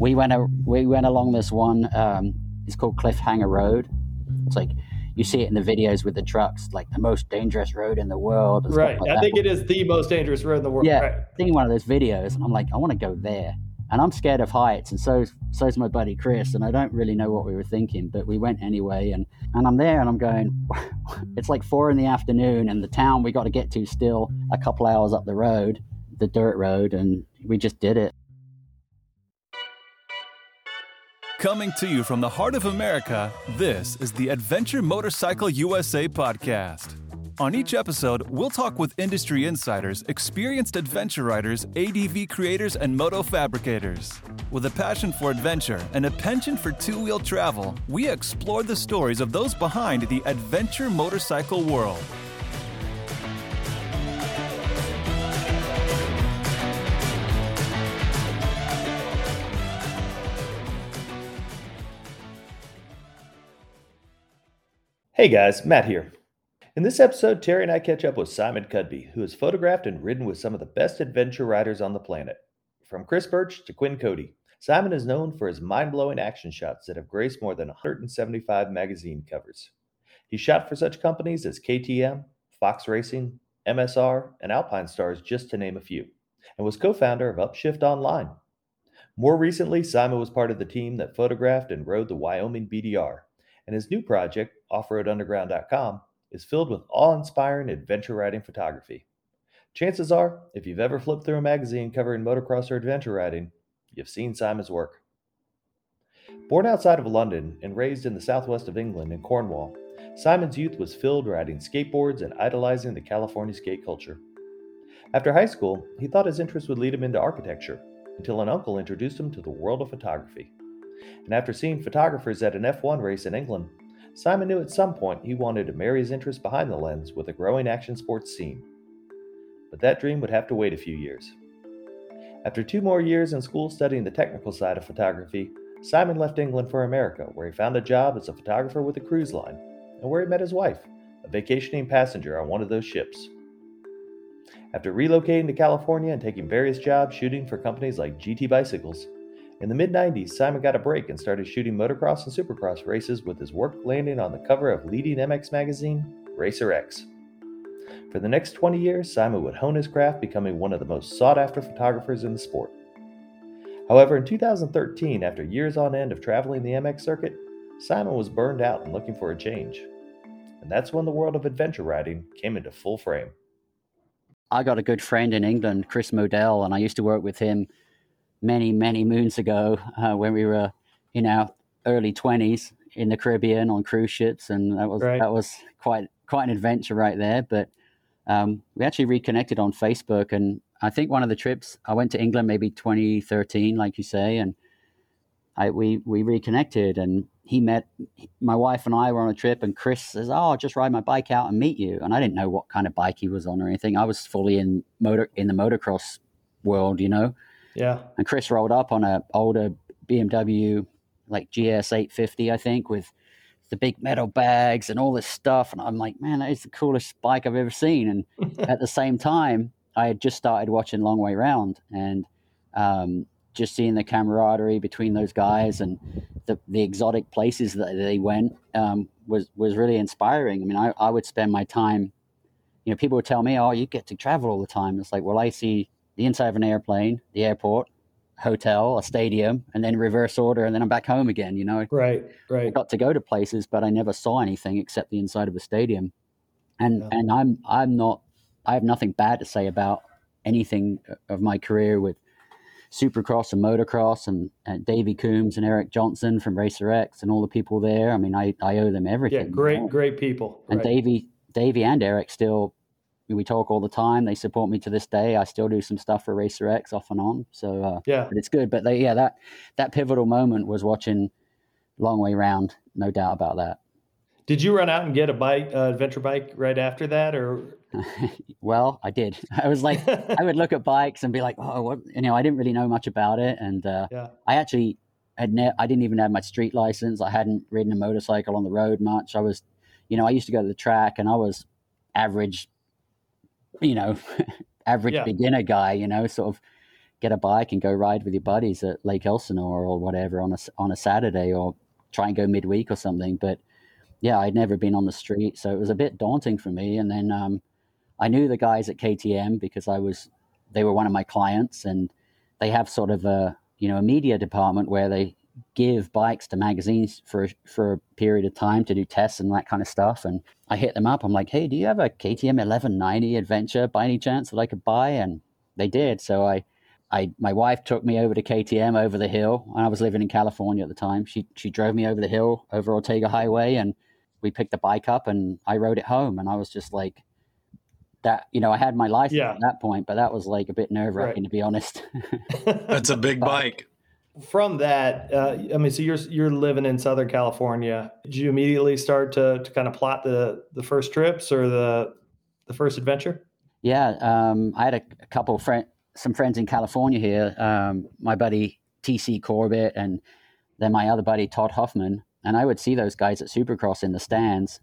we went a, we went along this one. Um, it's called Cliffhanger Road. It's like you see it in the videos with the trucks, like the most dangerous road in the world. Right. Like I think it is the most dangerous road in the world. Yeah, Right. seeing one of those videos, and I'm like, I want to go there. And I'm scared of heights, and so so's my buddy Chris. And I don't really know what we were thinking, but we went anyway. And and I'm there, and I'm going. it's like four in the afternoon, and the town we got to get to still a couple hours up the road, the dirt road, and we just did it. Coming to you from the heart of America, this is the Adventure Motorcycle USA podcast. On each episode, we'll talk with industry insiders, experienced adventure riders, ADV creators, and moto fabricators. With a passion for adventure and a penchant for two wheel travel, we explore the stories of those behind the adventure motorcycle world. Hey guys, Matt here. In this episode, Terry and I catch up with Simon Cudby, who has photographed and ridden with some of the best adventure riders on the planet. From Chris Birch to Quinn Cody, Simon is known for his mind blowing action shots that have graced more than 175 magazine covers. He shot for such companies as KTM, Fox Racing, MSR, and Alpine Stars, just to name a few, and was co founder of Upshift Online. More recently, Simon was part of the team that photographed and rode the Wyoming BDR, and his new project, offroadunderground.com, is filled with awe inspiring adventure riding photography. Chances are, if you've ever flipped through a magazine covering motocross or adventure riding, you've seen Simon's work. Born outside of London and raised in the southwest of England in Cornwall, Simon's youth was filled riding skateboards and idolizing the California skate culture. After high school, he thought his interest would lead him into architecture until an uncle introduced him to the world of photography. And after seeing photographers at an F1 race in England, Simon knew at some point he wanted to marry his interest behind the lens with a growing action sports scene. But that dream would have to wait a few years. After two more years in school studying the technical side of photography, Simon left England for America, where he found a job as a photographer with a cruise line, and where he met his wife, a vacationing passenger on one of those ships. After relocating to California and taking various jobs shooting for companies like GT Bicycles, in the mid 90s, Simon got a break and started shooting motocross and supercross races with his work landing on the cover of leading MX magazine, Racer X. For the next 20 years, Simon would hone his craft, becoming one of the most sought after photographers in the sport. However, in 2013, after years on end of traveling the MX circuit, Simon was burned out and looking for a change. And that's when the world of adventure riding came into full frame. I got a good friend in England, Chris Modell, and I used to work with him many, many moons ago uh, when we were in our early twenties in the Caribbean on cruise ships, and that was Right. that was quite quite an adventure right there. But um, we actually reconnected on Facebook, and I think one of the trips I went to England maybe 2013, like you say, and I we we reconnected, and he met my wife and I were on a trip, and Chris says, "Oh, I'll just ride my bike out and meet you." And I didn't know what kind of bike he was on or anything. I was fully in motor in the motocross world, you know. Yeah. And Chris rolled up on a older BMW, like GS 850, I think, with the big metal bags and all this stuff. And I'm like, man, that is the coolest bike I've ever seen. And at the same time, I had just started watching Long Way Round and um, just seeing the camaraderie between those guys and the, the exotic places that they went um, was was really inspiring. I mean, I, I would spend my time, you know, people would tell me, oh, you get to travel all the time. It's like, well, I see the inside of an airplane, the airport, hotel, a stadium, and then reverse order, and then I'm back home again. You know, Right. I Right. got to go to places, but I never saw anything except the inside of a stadium. And Yeah. and I'm I'm not I have nothing bad to say about anything of my career with Supercross and motocross and, and Davey Coombs and Eric Johnson from Racer X and all the people there. I mean, I, I owe them everything. Yeah. you Great. know? Great people. And Right. Davey, Davey and Eric still, we talk all the time. They support me to this day. I still do some stuff for Racer X off and on. So, uh, Yeah. but it's good. But they, yeah, that that pivotal moment was watching Long Way Round. No doubt about that. Did you run out and get a bike, uh, adventure bike, right after that, or? well, I did. I was like, I would look at bikes and be like, oh, what? You know, I didn't really know much about it, and uh, Yeah. I actually had ne- I didn't even have my street license. I hadn't ridden a motorcycle on the road much. I was, you know, I used to go to the track, and I was average, you know, average Yeah. beginner guy. You know, sort of get a bike and go ride with your buddies at Lake Elsinore or whatever on a on a Saturday or try and go midweek or something. But yeah, I'd never been on the street, so it was a bit daunting for me. And then um, I knew the guys at KTM because I was they were one of my clients, and they have sort of a you know a media department where they give bikes to magazines for for a period of time to do tests and that kind of stuff. And I hit them up. I'm like, hey, do you have a KTM 1190 Adventure by any chance that I could buy? And they did. So I I my wife took me over to KTM over the hill. And I was living in California at the time. She she drove me over the hill over Ortega Highway, and we picked the bike up, and I rode it home. And I was just like, that you know, I had my license yeah. at that point, but that was like a bit nerve wracking right. to be honest. That's a big bike. From that, uh, I mean, so you're you're living in Southern California. Did you immediately start to to kind of plot the the first trips or the the first adventure? Yeah, um, I had a, a couple of friends some friends in California here. Um, my buddy TC Corbett and then my other buddy Todd Hoffman. and I would see those guys at Supercross in the stands,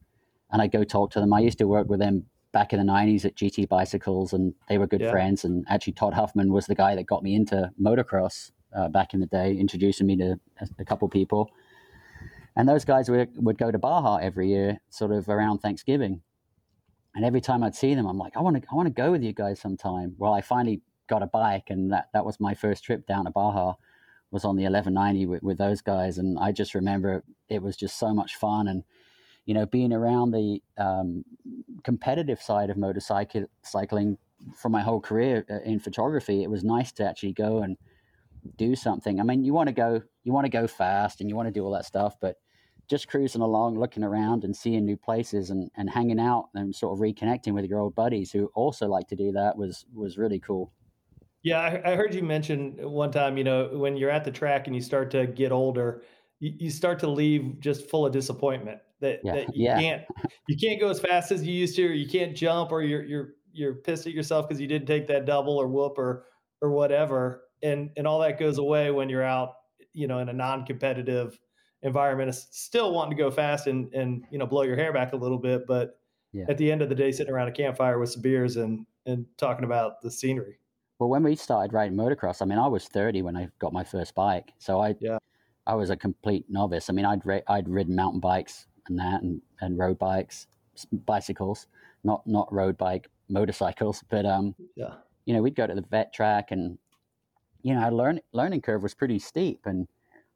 and I'd go talk to them. I used to work with them back in the '90s at GT Bicycles, and they were good yeah. friends. And actually, Todd Huffman was the guy that got me into motocross uh, back in the day, introducing me to a, couple people. And those guys would, would go to Baja every year, sort of around Thanksgiving. And every time I'd see them, I'm like, I want to, I want to go with you guys sometime. Well, I finally got a bike, and that that was my first trip down to Baja. Was on the 1190 with, with those guys, and I just remember it was just so much fun, and you know, being around the um, competitive side of motorcycle cycling for my whole career uh, in photography, it was nice to actually go and do something. I mean, you want to go, you want to go fast, and you want to do all that stuff, but just cruising along, looking around and seeing new places and, and hanging out and sort of reconnecting with your old buddies who also like to do that was was really cool. Yeah, I, I, heard you mention one time, you know, when you're at the track and you start to get older, you, you start to leave just full of disappointment that, yeah. that you yeah. can't you can't go as fast as you used to, or you can't jump, or you're you're you're pissed at yourself because you didn't take that double or whoop or or whatever, and and all that goes away when you're out, you know, in a non-competitive environment. Still wanting to go fast and and you know blow your hair back a little bit, but yeah. at the end of the day, sitting around a campfire with some beers and and talking about the scenery. Well, when we started riding motocross, I mean, I was 30 when I got my first bike, so I yeah. I was a complete novice. I mean, I'd I'd ridden mountain bikes and that, and, and road bikes, bicycles, not not road bike motorcycles, but um, yeah, you know, we'd go to the vet track, and you know, our learn, learning curve was pretty steep, and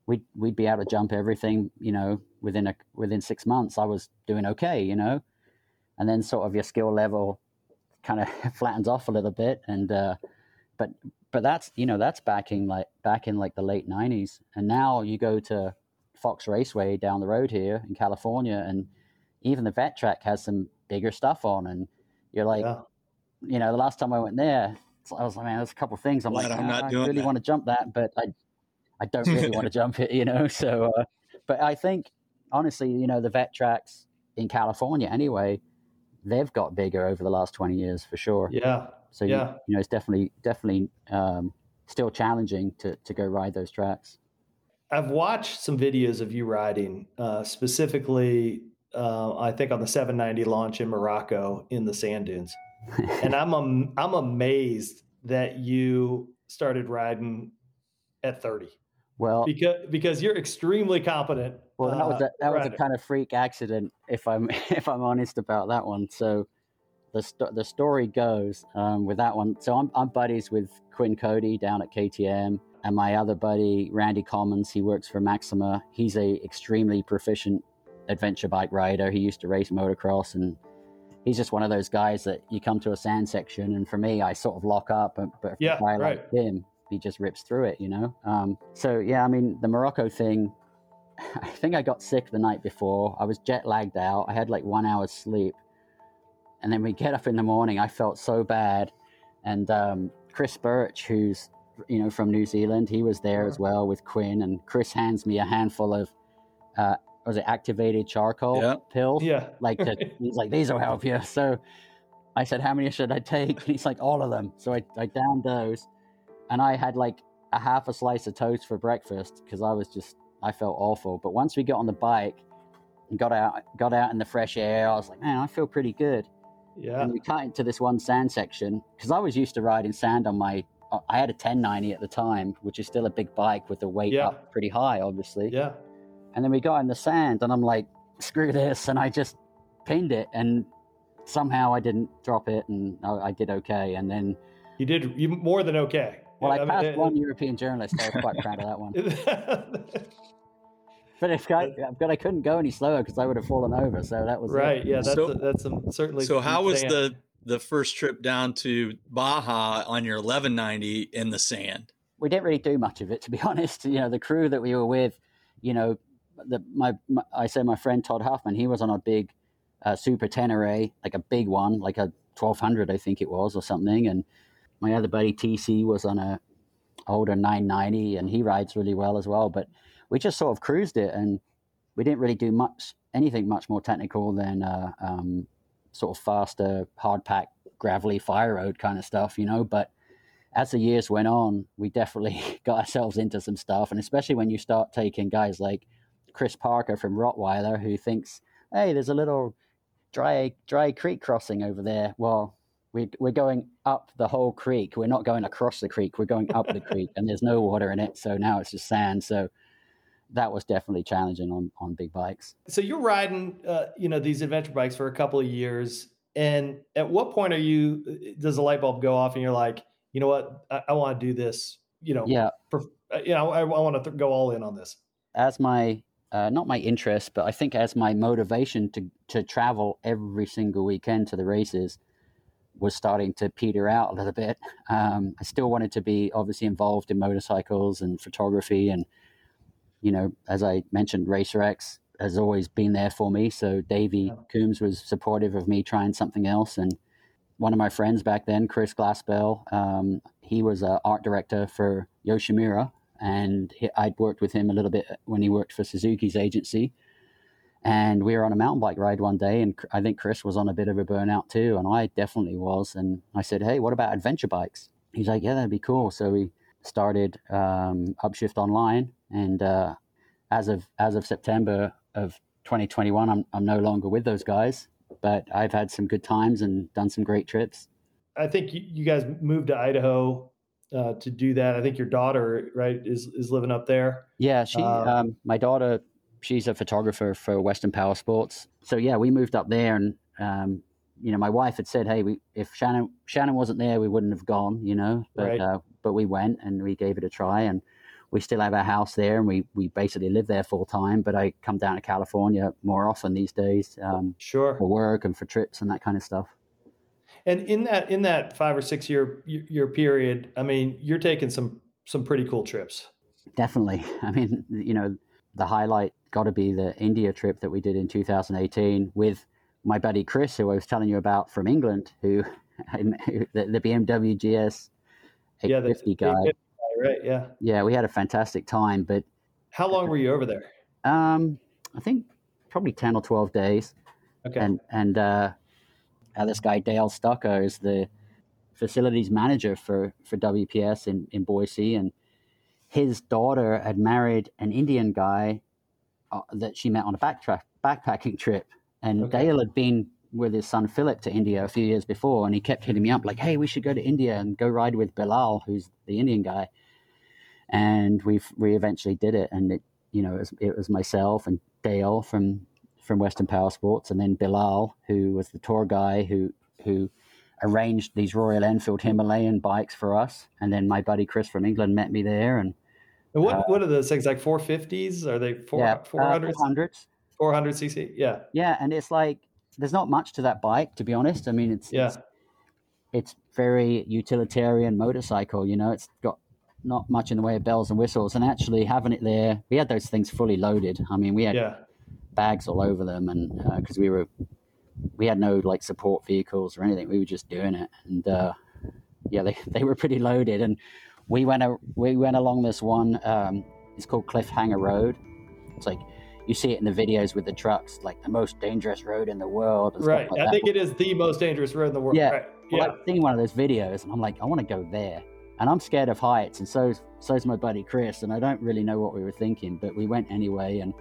we'd we'd be able to jump everything, you know, within a within six months. I was doing okay, you know, and then sort of your skill level kind of flattens off a little bit, and uh, but but that's you know that's back in like back in like the late 90s and now you go to fox raceway down the road here in california and even the vet track has some bigger stuff on and you're like yeah. you know the last time i went there i was like man there's a couple things i'm like I'm not i really that. want to jump that but i i don't really want to jump it you know so uh, but i think honestly you know the vet tracks in california anyway they've got bigger over the last 20 years for sure yeah so yeah. you, you know, it's definitely definitely um, still challenging to to go ride those tracks. I've watched some videos of you riding, uh, specifically, uh, I think on the 790 launch in Morocco in the sand dunes, and I'm am, I'm amazed that you started riding at 30. Well, because because you're extremely competent. Well, that was a, that was a kind of freak accident, if I'm if I'm honest about that one. So the, st- the story goes um, with that one. So I'm, I'm buddies with Quinn Cody down at KTM, and my other buddy Randy Commons. He works for Maxima. He's a extremely proficient adventure bike rider. He used to race motocross, and he's just one of those guys that you come to a sand section, and for me, I sort of lock up. But yeah, I right. like him, he just rips through it, you know. Um, so yeah, I mean the Morocco thing. I think I got sick the night before. I was jet lagged out. I had like one hour's sleep and then we get up in the morning. I felt so bad. And um, Chris Birch, who's you know from New Zealand, he was there as well with Quinn. And Chris hands me a handful of uh, was it activated charcoal yeah. pills? Yeah. Like to, he's like these will help you. So I said, how many should I take? And he's like, all of them. So I, I downed those, and I had like a half a slice of toast for breakfast because I was just I felt awful. But once we got on the bike and got out got out in the fresh air, I was like, man, I feel pretty good. Yeah. And we cut into this one sand section because I was used to riding sand on my I had a 1090 at the time, which is still a big bike with the weight Yeah. up pretty high, obviously. Yeah. And then we got in the sand, and I'm like, screw this, and I just pinned it, and somehow I didn't drop it, and I, I did okay. And then, You did you more than okay. well, I mean, passed it- one European journalist. I was quite proud of that one. But if I, but I couldn't go any slower because I would have fallen over. So that was it. right. Yeah. That's So- that's some certainly. So how was sand. the the first trip down to Baja on your 1190 in the sand? we didn't really do much of it, to be honest. You know, the crew that we were with, you know, the, my, my I say my friend Todd Huffman, he was on a big uh, Super Tenere, like a big one, like a 1200, I think it was, or something. And my other buddy TC was on a older 990, and he rides really well as well. But we just sort of cruised it, and we didn't really do much, anything much more technical than uh, um, sort of faster, hard pack, gravelly fire road kind of stuff, you know. But as the years went on, we definitely got ourselves into some stuff, and especially when you start taking guys like Chris Parker from Rottweiler, who thinks, "Hey, there's a little dry dry creek crossing over there." Well, we, we're going up the whole creek. We're not going across the creek. We're going up the creek, and there's no water in it. So now it's just sand. So that was definitely challenging on on big bikes. so you're riding, uh, you know, these adventure bikes for a couple of years, and at what point are you? Does the light bulb go off, and you're like, you know what, I, I want to do this. You know, Yeah, for, uh, you know, I, I want to th- go all in on this. as my uh, not my interest, but I think as my motivation to to travel every single weekend to the races was starting to peter out a little bit. Um, I still wanted to be obviously involved in motorcycles and photography, and you know, as I mentioned, Racer X has always been there for me. So Davey. Coombs was supportive of me trying something else, and one of my friends back then, Chris Glassbell, um, he was an art director for Yoshimura, and he, I'd worked with him a little bit when he worked for Suzuki's agency. And we were on a mountain bike ride one day, and I think Chris was on a bit of a burnout too, and I definitely was. And I said, "Hey, what about adventure bikes?" He's like, "Yeah, that'd be cool." So we started um, Upshift Online, and uh, as of as of September of 2021, I'm I'm no longer with those guys, but I've had some good times and done some great trips. I think you, you guys moved to Idaho uh, to do that. I think your daughter, right, is is living up there. Yeah, she, Um, um, my daughter, she's a photographer for Western Power Sports. So yeah, we moved up there, and um, you know, my wife had said, "Hey, we, if Shannon Shannon wasn't there, we wouldn't have gone," you know. But Right. uh, but we went and we gave it a try, and we still have our house there, and we we basically live there full time. But I come down to California more often these days um, Sure. for work and for trips and that kind of stuff. And in that in that five or six year year period, I mean, you're taking some some pretty cool trips. Definitely. I mean, you know, the highlight got to be the India trip that we did in 2018 with my buddy Chris, who I was telling you about from England, who the, the BMW GS Yeah, the 850 guy. 850 right? Yeah. Yeah, we had a fantastic time, but How long were you over there? um, I think probably 10 or 12 days. Okay. And and uh, uh, this guy Dale Stucker is the facilities manager for for WPS in in Boise, and his daughter had married an Indian guy uh, that she met on a backtrack backpacking trip, and Okay. Dale had been with his son Philip to India a few years before, and he kept hitting me up like, "Hey, we should go to India and go ride with Bilal, who's the Indian guy." And we we eventually did it, and it you know it was, it was myself and Dale from from Western Power Sports, and then Bilal, who was the tour guy who who arranged these Royal Enfield Himalayan bikes for us, and then my buddy Chris from England met me there, and And what uh, what are those things like 450s? Are they four yeah, 400s? 400s. 400 cc? Yeah. Yeah, and it's like there's not much to that bike, to be honest. I mean, it's Yeah. it's, it's very utilitarian motorcycle. You know, it's got not much in the way of bells and whistles, and actually having it there, we had those things fully loaded. I mean, we had Yeah. Bags all over them, and because we were we had no like support vehicles or anything, we were just doing it, and uh, yeah, they they were pretty loaded, and we went a, we went along this one. Um, it's called Cliffhanger Road. It's like you see it in the videos with the trucks, like the most dangerous road in the world. Right. like I that. think it is the most dangerous road in the world. Yeah. Right. Well, Yeah. I've seen one of those videos, and I'm like, I want to go there. And I'm scared of heights, and so so's my buddy Chris. And I don't really know what we were thinking, but we went anyway. And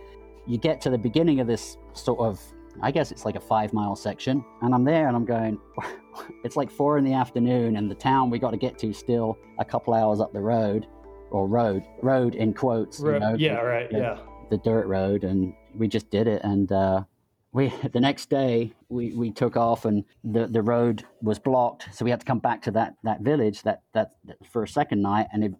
you get to the beginning of this sort of I guess it's like a five mile section. And I'm there and I'm going, it's like four in the afternoon, and the town we got to get to still a couple hours up the road, or road, road in quotes. Right. You know, yeah, the, right. the, Yeah. The dirt road. And we just did it. And, uh, we the next day we, we took off and the, the road was blocked so we had to come back to that, that village that, that, that for a second night and it,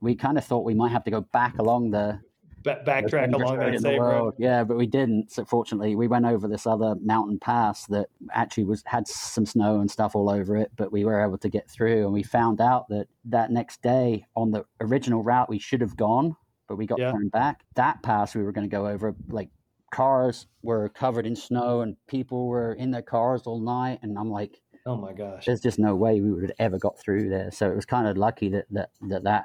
we kind of thought we might have to go back along the backtrack along that same road. Yeah, but we didn't. So fortunately, we went over this other mountain pass that actually was had some snow and stuff all over it. But we were able to get through, and we found out that that next day on the original route we should have gone, but we got Yeah. turned back. That pass we were going to go over, like cars were covered in snow and people were in their cars all night, and I'm like, Oh my gosh. there's just no way we would have ever got through there. So it was kind of lucky that that that that,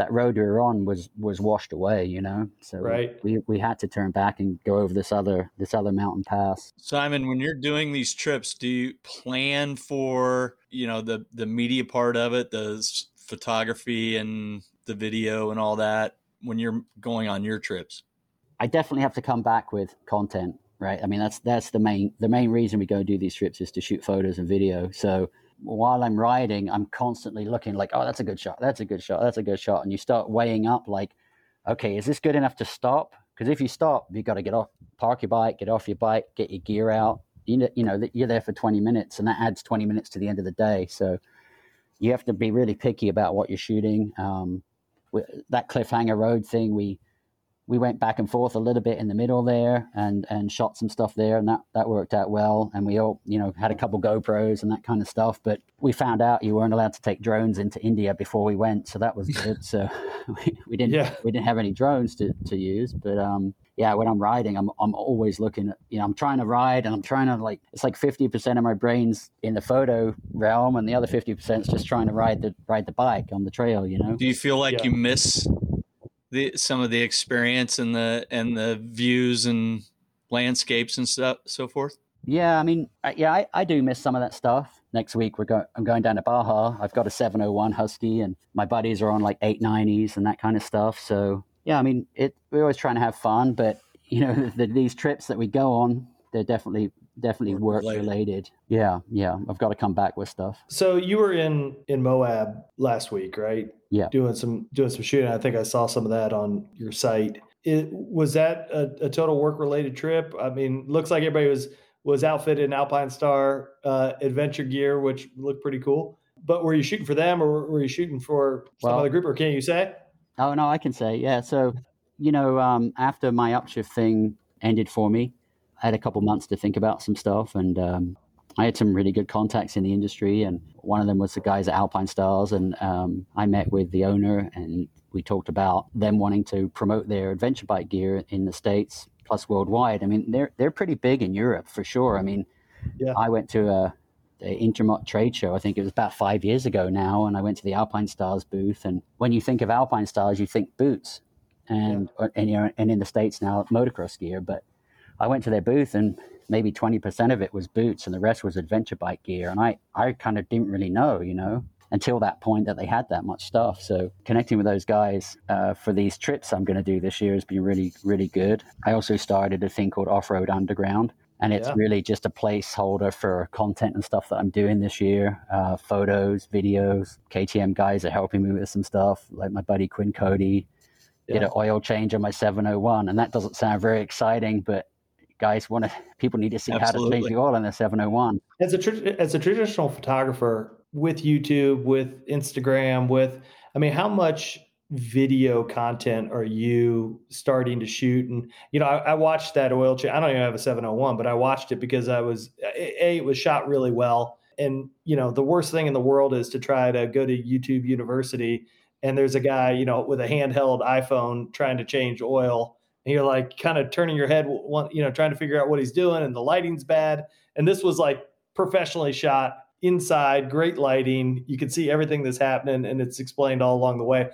that road we were on was was washed away, you know. So Right. we we had to turn back and go over this other this other mountain pass. Simon, when you're doing these trips, do you plan for you know the the media part of it, the photography and the video and all that when you're going on your trips? I definitely have to come back with content, right? I mean, that's that's the main the main reason we go do these trips is to shoot photos and video. So while I'm riding, I'm constantly looking like, oh, that's a good shot, that's a good shot, that's a good shot, and you start weighing up like, okay, is this good enough to stop? Because if you stop, you got to get off, park your bike, get off your bike, get your gear out. You know, you know you're there for 20 minutes, and that adds 20 minutes to the end of the day. So you have to be really picky about what you're shooting. Um, that cliffhanger road thing, we we went back and forth a little bit in the middle there and and shot some stuff there and that that worked out well and we all you know had a couple GoPros and that kind of stuff but we found out you weren't allowed to take drones into India before we went so that was good so we, we didn't Yeah. we didn't have any drones to, to use but um yeah when I'm riding I'm I'm always looking at you know I'm trying to ride and I'm trying to like it's like 50% of my brain's in the photo realm and the other 50% is just trying to ride the ride the bike on the trail you know Do you feel like Yeah. you miss the some of the experience and the and the views and landscapes and stuff so forth? Yeah, I mean, yeah, I, I do miss some of that stuff. Next week we're going. I'm going down to Baja. I've got a 701 Husky, and my buddies are on like 890s and that kind of stuff. So yeah, I mean, it. We're always trying to have fun, but you know, the, these trips that we go on, they're definitely definitely Work related. related. Yeah, yeah. I've got to come back with stuff. So you were in in Moab last week, right? Yeah. Doing some doing some shooting. I think I saw some of that on your site. It, was that a, a total work related trip? I mean, looks like everybody was was outfitted in Alpine Star uh, adventure gear, which looked pretty cool. But were you shooting for them, or were you shooting for some Well- other group, or can you say? Oh no, I can say yeah. So, you know, um, after my upshift thing ended for me, I had a couple months to think about some stuff, and um, I had some really good contacts in the industry, and one of them was the guys at Alpine Stars, and um, I met with the owner, and we talked about them wanting to promote their adventure bike gear in the states plus worldwide. I mean, they're they're pretty big in Europe for sure. I mean, Yeah. I went to a the Intermot trade show. I think it was about five years ago now, and I went to the Alpine Stars booth. And when you think of Alpine Stars, you think boots, and or- and you know, and in the states now motocross gear. But I went to their booth, and maybe twenty percent of it was boots, and the rest was adventure bike gear. And I I kind of didn't really know, you know. Until that point, that they had that much stuff. So connecting with those guys uh, for these trips I'm going to do this year has been really, really good. I also started a thing called Off Road Underground, and it's Yeah. really just a placeholder for content and stuff that I'm doing this year. Uh, photos, videos. KTM guys are helping me with some stuff, like my buddy Quinn Cody. Did an oil change on my 701, and that doesn't sound very exciting, but guys want to. People need to see how to change the oil in their 701. As a tra- as a traditional photographer with YouTube, with Instagram, with I mean, how much video content are you starting to shoot? And you know, I, I watched that oil change. I don't even have a 701, but I watched it because I was a it was shot really well. And you know, the worst thing in the world is to try to go to YouTube University and there's a guy you know with a handheld iPhone trying to change oil. And you're like kind of turning your head, you know, trying to figure out what he's doing, and the lighting's bad. And this was like professionally shot inside, great lighting. You can see everything that's happening, and it's explained all along the way.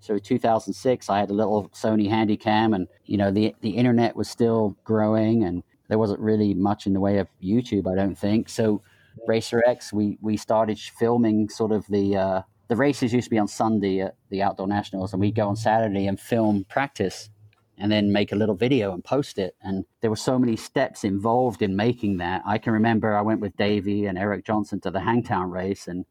So 2006, I had a little Sony Handycam, and you know the the internet was still growing, and there wasn't really much in the way of YouTube, I don't think. So Racer X, we we started filming sort of the uh, the races used to be on Sunday at the Outdoor Nationals, and we'd go on Saturday and film practice and then make a little video and post it. And there were so many steps involved in making that. I can remember I went with Davey and Eric Johnson to the Hangtown race, and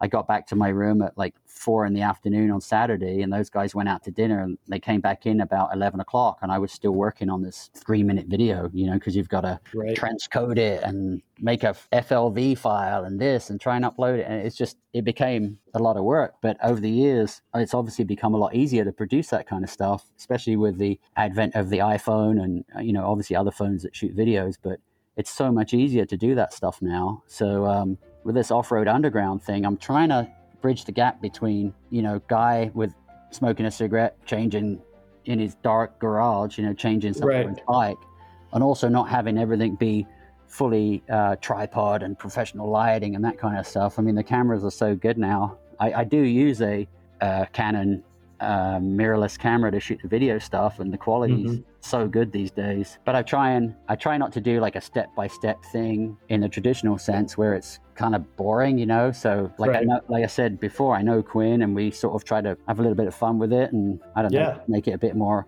I got back to my room at like four in the afternoon on Saturday, and those guys went out to dinner and they came back in about 11 o'clock. And I was still working on this three minute video, you know, because you've got to right. transcode it and make a FLV file and this and try and upload it. And it's just, it became a lot of work. But over the years, it's obviously become a lot easier to produce that kind of stuff, especially with the advent of the iPhone and, you know, obviously other phones that shoot videos. But it's so much easier to do that stuff now. So, um, with this off-road underground thing, I'm trying to bridge the gap between, you know, guy with smoking a cigarette, changing in his dark garage, you know, changing something right. on his bike, and also not having everything be fully uh, tripod and professional lighting and that kind of stuff. I mean, the cameras are so good now. I, I do use a, a Canon uh, mirrorless camera to shoot the video stuff, and the quality's mm-hmm. So good these days. But I try and I try not to do like a step by step thing in the traditional sense where it's kind of boring, you know. So like right. I know, like I said before, I know Quinn, and we sort of try to have a little bit of fun with it, and I don't yeah. know, make it a bit more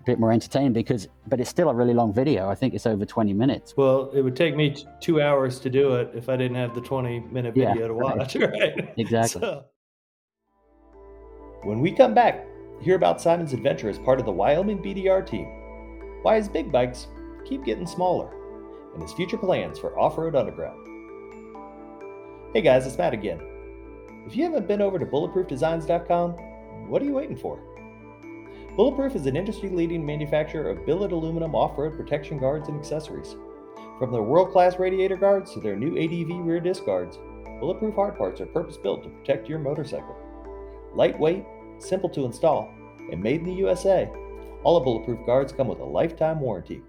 a bit more entertaining because but it's still a really long video i think it's over 20 minutes well it would take me t- two hours to do it if i didn't have the 20 minute video yeah, to watch right exactly so, when we come back, hear about Simon's adventure as part of the Wyoming BDR team, why his big bikes keep getting smaller, and his future plans for off road underground. Hey guys, it's Matt again. If you haven't been over to bulletproofdesigns.com, what are you waiting for? Bulletproof is an industry leading manufacturer of billet aluminum off road protection guards and accessories. From their world class radiator guards to their new ADV rear disc guards, Bulletproof hard parts are purpose built to protect your motorcycle. Lightweight, simple to install, and made in the USA, all the Bulletproof guards come with a lifetime warranty.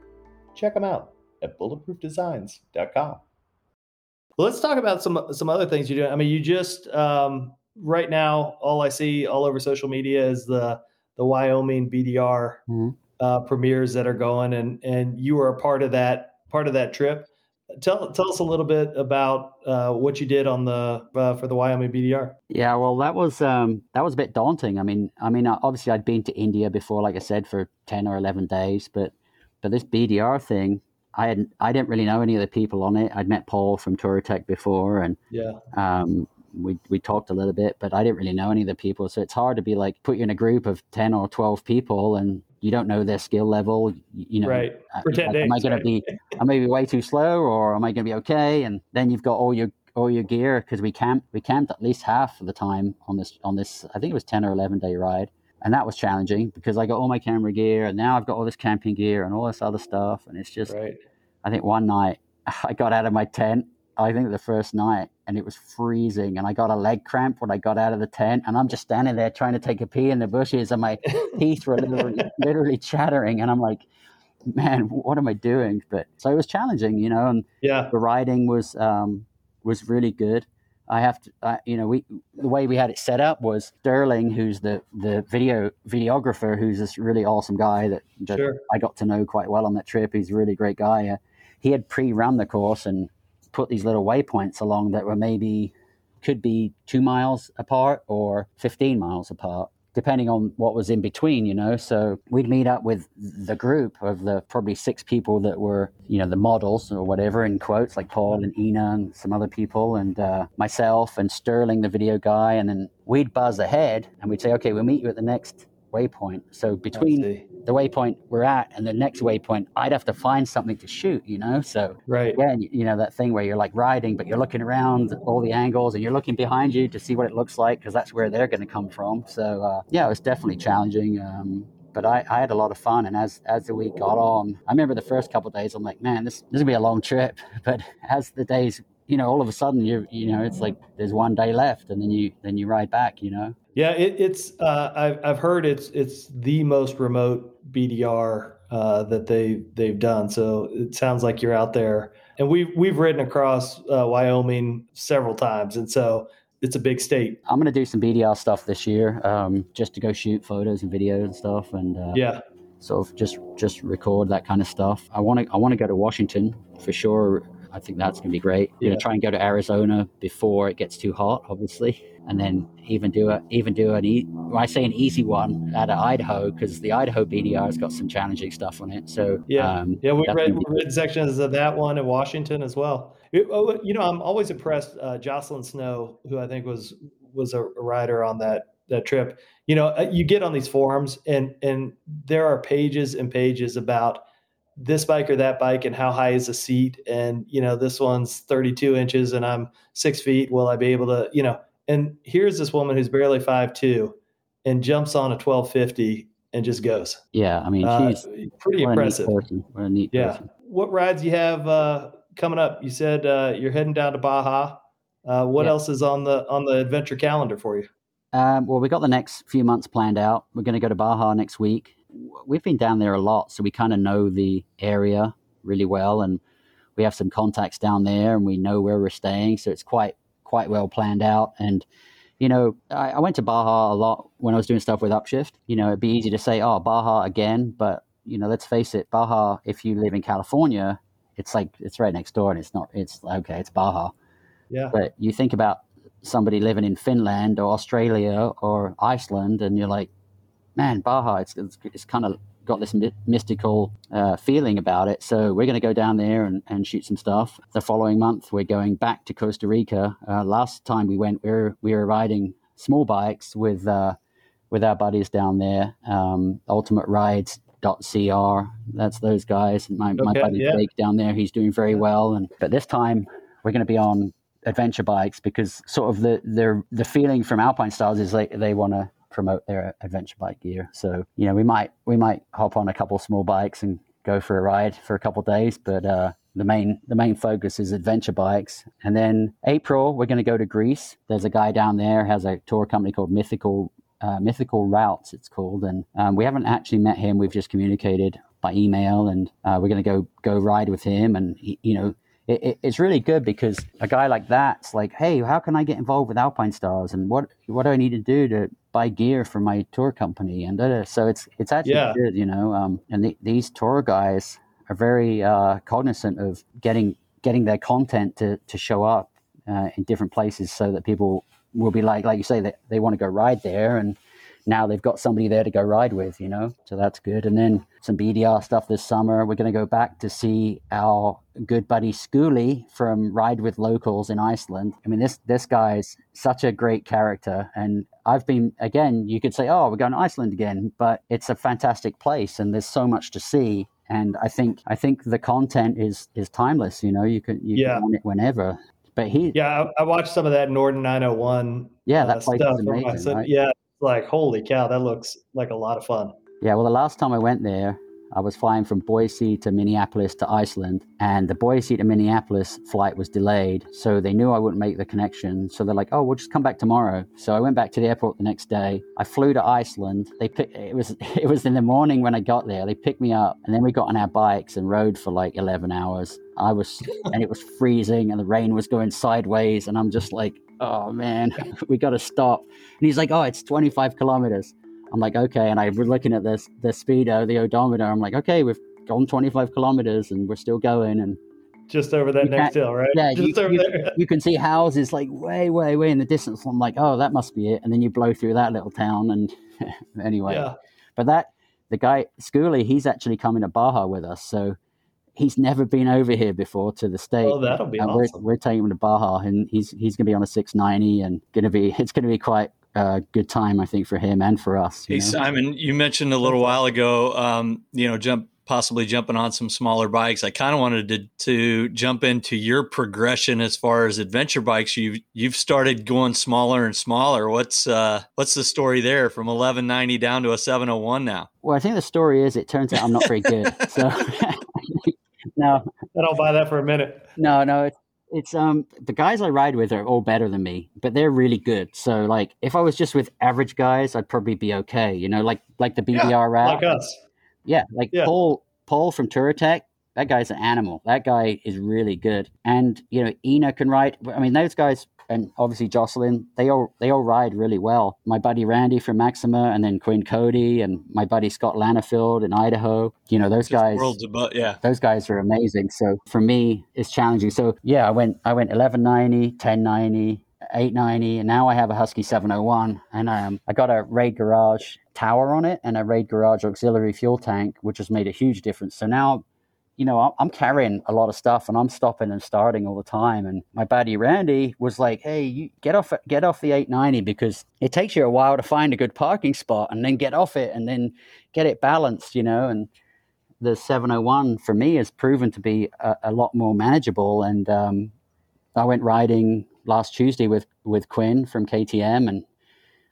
Check them out at bulletproofdesigns.com. Well, let's talk about some some other things you're doing. I mean, you just um, right now, all I see all over social media is the the Wyoming BDR mm-hmm. uh, premieres that are going, and and you were a part of that part of that trip. Tell tell us a little bit about uh, what you did on the uh, for the Wyoming BDR. Yeah, well, that was um, that was a bit daunting. I mean, I mean, obviously I'd been to India before, like I said, for ten or eleven days, but but this BDR thing, I had I didn't really know any of the people on it. I'd met Paul from Touratech before, and yeah, um, we we talked a little bit, but I didn't really know any of the people. So it's hard to be like put you in a group of ten or twelve people and you don't know their skill level. You know, right? For ten days, am I going right? to be? Am I be way too slow, or am I going to be okay? And then you've got all your all your gear because we camped we camped at least half of the time on this on this. I think it was ten or eleven day ride, and that was challenging because I got all my camera gear, and now I've got all this camping gear and all this other stuff, and it's just. Right. I think one night I got out of my tent I think the first night, and it was freezing, and I got a leg cramp when I got out of the tent, and I'm just standing there trying to take a pee in the bushes, and my teeth were literally, literally chattering, and I'm like, man, what am I doing? But so it was challenging, you know, and yeah, the riding was um, was really good. I have to, uh, you know, we the way we had it set up was Sterling, who's the the video videographer, who's this really awesome guy that, that sure. I got to know quite well on that trip. He's a really great guy. Uh, he had pre-run the course and put these little waypoints along that were maybe could be two miles apart or 15 miles apart depending on what was in between, you know. So we'd meet up with the group of the probably six people that were, you know, the models or whatever in quotes, like Paul and Ina and some other people, and uh, myself and Sterling, the video guy. And then we'd buzz ahead and we'd say, okay, we'll meet you at the next waypoint. So between the waypoint we're at and the next waypoint, I'd have to find something to shoot, you know? So right. again, you know, that thing where you're like riding, but you're looking around all the angles and you're looking behind you to see what it looks like because that's where they're going to come from. So uh, yeah, it was definitely challenging. Um, but I, I, had a lot of fun. And as as the week got on, I remember the first couple days, I'm like, man, this this will be a long trip. But as the days, you know, all of a sudden you you know, it's like there's one day left, and then you then you ride back, you know. Yeah, it, it's uh, I've I've heard it's it's the most remote BDR uh, that they they've done. So it sounds like you're out there, and we've we've ridden across uh, Wyoming several times, and so it's a big state. I'm gonna do some BDR stuff this year, um, just to go shoot photos and videos and stuff, and uh, yeah, sort of just just record that kind of stuff. I want to I want to go to Washington for sure I think that's going to be great. We're Yeah. going to try and go to Arizona before it gets too hot, obviously, and then even do a even do an e- when I say an easy one out of Idaho because the Idaho BDR has got some challenging stuff on it. So Yeah. um, Yeah, we read, we read sections of that one in Washington as well. It- oh, you know, I'm always impressed. Uh, Jocelin Snow, who I think was was a rider on that that trip. You know, uh, you get on these forums, and and there are pages and pages about this bike or that bike and how high is the seat, and you know, this one's 32 inches and I'm six feet. Will I be able to? You know, and here's this woman who's barely five two, and jumps on a 1250 and just goes. Yeah, I mean, Uh, pretty what impressive. A neat person. What a neat Yeah. person. What rides you have uh, coming up? You said uh, you're heading down to Baja. Uh, what Yeah. else is on the on the adventure calendar for you? Um, well, we got the next few months planned out. We're going to go to Baja next week. We've been down there a lot, so we kind of know the area really well, and we have some contacts down there, and we know where we're staying. So it's quite quite well planned out. And you know, I, I went to Baja a lot when I was doing stuff with Upshift. You know, it'd be easy to say, "Oh, Baja again," but you know, let's face it, Baja. If you live in California, it's like it's right next door, and it's not. It's okay, it's Baja. Yeah, But you think about somebody living in Finland or Australia or Iceland, and you're like, man, Baja, it's, it's, it's kind of got this my- mystical uh, feeling about it. So we're going to go down there and, and shoot some stuff. The following month, we're going back to Costa Rica. Uh, last time we went, we were, we were riding small bikes with, uh, with our buddies down there, um, Ultimate Rides. .cr that's those guys my, my Okay, buddy yeah. Jake down there he's doing very well and but this time we're going to be on adventure bikes because sort of the the the feeling from Alpine Stars is they they want to promote their adventure bike gear. So you know we might we might hop on a couple small bikes and go for a ride for a couple days, but uh, the main the main focus is adventure bikes. And then April we're going to go to Greece. There's a guy down there has a tour company called Mythical. Uh, Mythical Routes, it's called, and um, we haven't actually met him. We've just communicated by email, and uh, we're going to go go ride with him. And he, you know, it, it, it's really good because a guy like that's like, hey, how can I get involved with Alpine Stars, and what what do I need to do to buy gear for my tour company, and so it's it's actually Yeah. good, you know. Um, and the, these tour guys are very uh, cognizant of getting getting their content to to show up uh, in different places, so that people will be like, like you say, that they want to go ride there, and now they've got somebody there to go ride with, you know. So that's good. And then some BDR stuff this summer. We're going to go back to see our good buddy Schooley from Ride with Locals in Iceland. I mean, this this guy's such a great character, and I've been again. You could say, "Oh, we're going to Iceland again," but it's a fantastic place, and there's so much to see. And I think I think the content is is timeless. You know, you can you Yeah. can run it whenever. But he, yeah. I, I watched some of that Norden 901. yeah, uh, that place stuff amazing. Right? Yeah, like holy cow, that looks like a lot of fun. Yeah, well, the last time I went there, I was flying from Boise to Minneapolis to Iceland, and the Boise to Minneapolis flight was delayed. So they knew I wouldn't make the connection. So they're like, "Oh, we'll just come back tomorrow." So I went back to the airport the next day. I flew to Iceland. They pick, it was it was in the morning when I got there. They picked me up, and then we got on our bikes and rode for like eleven hours. I was, and it was freezing, and the rain was going sideways, and I'm just like, "Oh man, we got to stop." And he's like, "Oh, it's 25 kilometers." I'm like, okay. And I'm looking at this, the speedo, the odometer. I'm like, okay, we've gone 25 kilometers and we're still going. And Just over that next hill, right? yeah, Just you- over there. you can see houses like way, way, way in the distance. I'm like, oh, that must be it. And then you blow through that little town. And anyway, Yeah. but that, the guy, Schooley, he's actually coming to Baja with us. So he's never been over here before to the state. Oh, that'll be and awesome. we're, we're taking him to Baja and he's, he's going to be on a 690 and going to be, it's going to be quite a good time, I think, for him and for us. you Hey, know? Simon, you mentioned a little while ago, um, you know, jump possibly jumping on some smaller bikes. I kind of wanted to to jump into your progression as far as adventure bikes. You you've started going smaller and smaller. What's uh what's the story there from 1190 down to a 701 now? Well, I think the story is it turns out I'm not very good. so no, I don't buy that for a minute. no, no. It's, it's um the guys I ride with are all better than me, but they're really good. So like if I was just with average guys, I'd probably be okay. You know, like like the BDR Yeah, route. Like us. Yeah, like Yeah. Paul Paul from Touratech. That guy's an animal. That guy is really good. And you know, Ina can ride. I mean, those guys and obviously Jocelin, they all they all ride really well. My buddy Randy from Maxima, and then Quinn Cody, and my buddy Scott Lanafield in Idaho. You know those Just guys. Worlds above, yeah. Those guys are amazing. So for me, it's challenging. So yeah, I went I went 1190, 1090, 890, and now I have a Husky 701, and um, I got a Rade Garage tower on it and a Rade Garage auxiliary fuel tank, which has made a huge difference. So now you know, I'm- carrying a lot of stuff and I'm stopping and starting all the time. And my buddy Randy was like, "Hey, you get off get off the 890 because it takes you a while to find a good parking spot and then get off it and then get it balanced, you know." And the 701 for me has proven to be a, a lot more manageable. And um, I went riding last Tuesday with with Quinn from KTM, and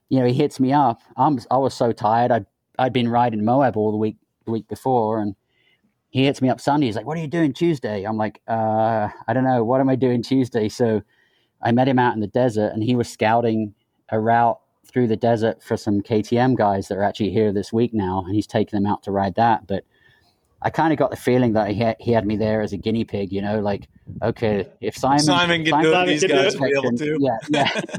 you know, he hits me up. I'm I was so tired. I I'd been riding Moab all the week the week before, and he hits me up Sunday. He's like, "What are you doing Tuesday?" I'm like, uh, "I don't know. What am I doing Tuesday?" So I met him out in the desert, and he was scouting a route through the desert for some KTM guys that are actually here this week now, and he's taking them out to ride that. But I kind of got the feeling that he had, he had me there as a guinea pig, you know, like, okay, if Simon Simon can do it, Simon these guys will be able to. yeah, yeah.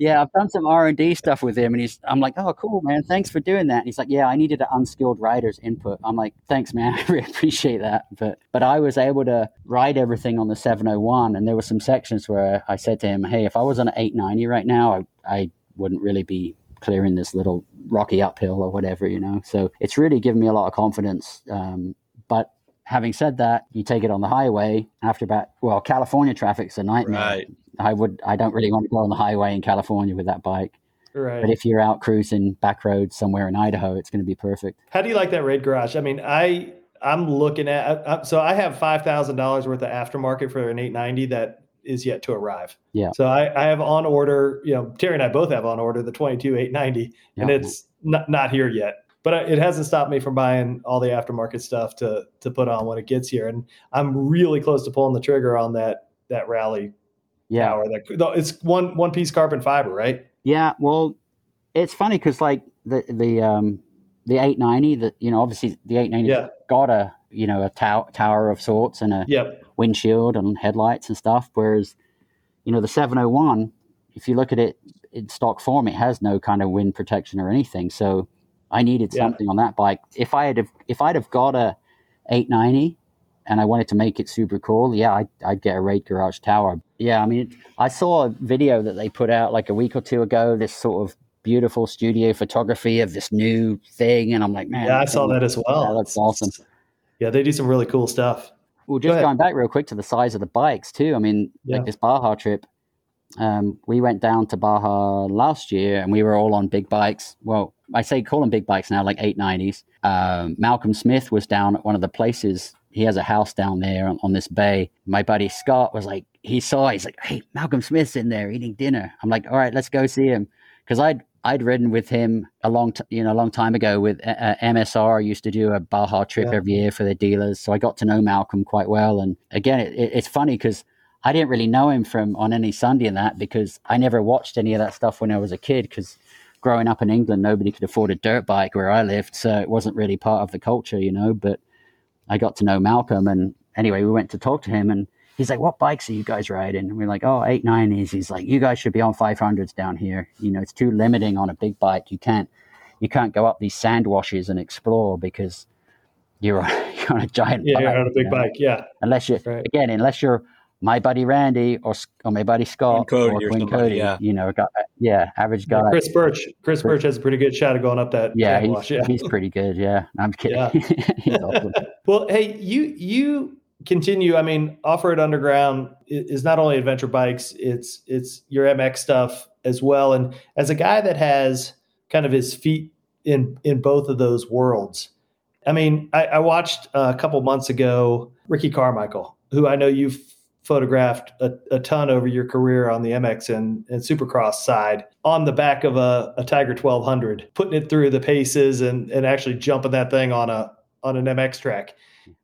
Yeah, I've done some R and D stuff with him, and he's. I'm like, oh, cool, man. Thanks for doing that. And he's like, yeah, I needed an unskilled rider's input. I'm like, thanks, man. I really appreciate that. But but I was able to ride everything on the 701, and there were some sections where I said to him, hey, if I was on an 890 right now, I I wouldn't really be clearing this little rocky uphill or whatever, you know. So it's really given me a lot of confidence. Um, but having said that, you take it on the highway after about well, California traffic's a nightmare. Right. I would I don't really want to go on the highway in California with that bike. Right. But if you're out cruising back roads somewhere in Idaho, it's going to be perfect. How do you like that Rade Garage? I mean, I I'm looking at I, I- so I have five thousand dollars worth of aftermarket for an 890 that is yet to arrive. Yeah. So I, I have on order. You know, Terry and I both have on order the 22 890, and it's not not here yet. But it hasn't stopped me from buying all the aftermarket stuff to to put on when it gets here, and I'm really close to pulling the trigger on that that rally Yeah, tower. That it's one one piece carbon fiber, right? yeah. Well, it's funny because like the the um the 890, that you know, obviously the 890 Yeah. got a you know a tow- tower of sorts and a Yep. windshield and headlights and stuff. Whereas, you know, the 701, if you look at it in stock form, it has no kind of wind protection or anything. So I needed Yeah. something on that bike. If I had have, if I'd have got a 890 and I wanted to make it super cool, yeah, I'd, I'd get a Rade Garage Tower. Yeah, I mean, I saw a video that they put out like a week or two ago. This sort of beautiful studio photography of this new thing, and I'm like, man, Yeah, I saw that as well. That looks awesome. Yeah, they do some really cool stuff. Well, Go just ahead. going back real quick to the size of the bikes too. I mean, Yeah. like this Baja trip, um, we went down to Baja last year, and we were all on big bikes. Well, I say call them big bikes now, like 890s. Um, Malcolm Smith was down at one of the places. He has a house down there on, on this bay. My buddy Scott was like, he saw, he's like, hey, Malcolm Smith's in there eating dinner. I'm like, all right, let's go see him, because I'd I'd ridden with him a long, t- you know, a long time ago. With uh, uh, MSR, used to do a Baja trip Yeah. every year for their dealers, so I got to know Malcolm quite well. And again, it, it, it's funny because I didn't really know him from on any Sunday and that because I never watched any of that stuff when I was a kid. Because growing up in England, nobody could afford a dirt bike where I lived, so it wasn't really part of the culture, you know. But I got to know Malcolm, and anyway, we went to talk to him, and he's like, "What bikes are you guys riding?" And we're like, "Oh, eight nineties." He's like, "You guys should be on five hundreds down here. You know, it's too limiting on a big bike. You can't, you can't go up these sand washes and explore because you're, on- you're on a giant Yeah, bike, you're on a you big know? bike. Yeah. Unless you, Right. again, unless you're my buddy Randy or or my buddy Scott Cody or or Quinn Cody, yeah. you know, got, yeah, average guy. Chris Birch. Chris Birch has a pretty good shot of going up that yeah, he's, wash. Yeah. he's pretty good. Yeah, I'm kidding. Yeah. he's awesome. well, hey, you you continue. I mean, Off Road Underground is not only adventure bikes; it's it's your MX stuff as well. And as a guy that has kind of his feet in in both of those worlds, I mean, I, I watched uh, a couple months ago Ricky Carmichael, who I know you've photographed a, a ton over your career on the MX and, and Supercross side on the back of a, a Tiger 1200, putting it through the paces and, and actually jumping that thing on a on an MX track.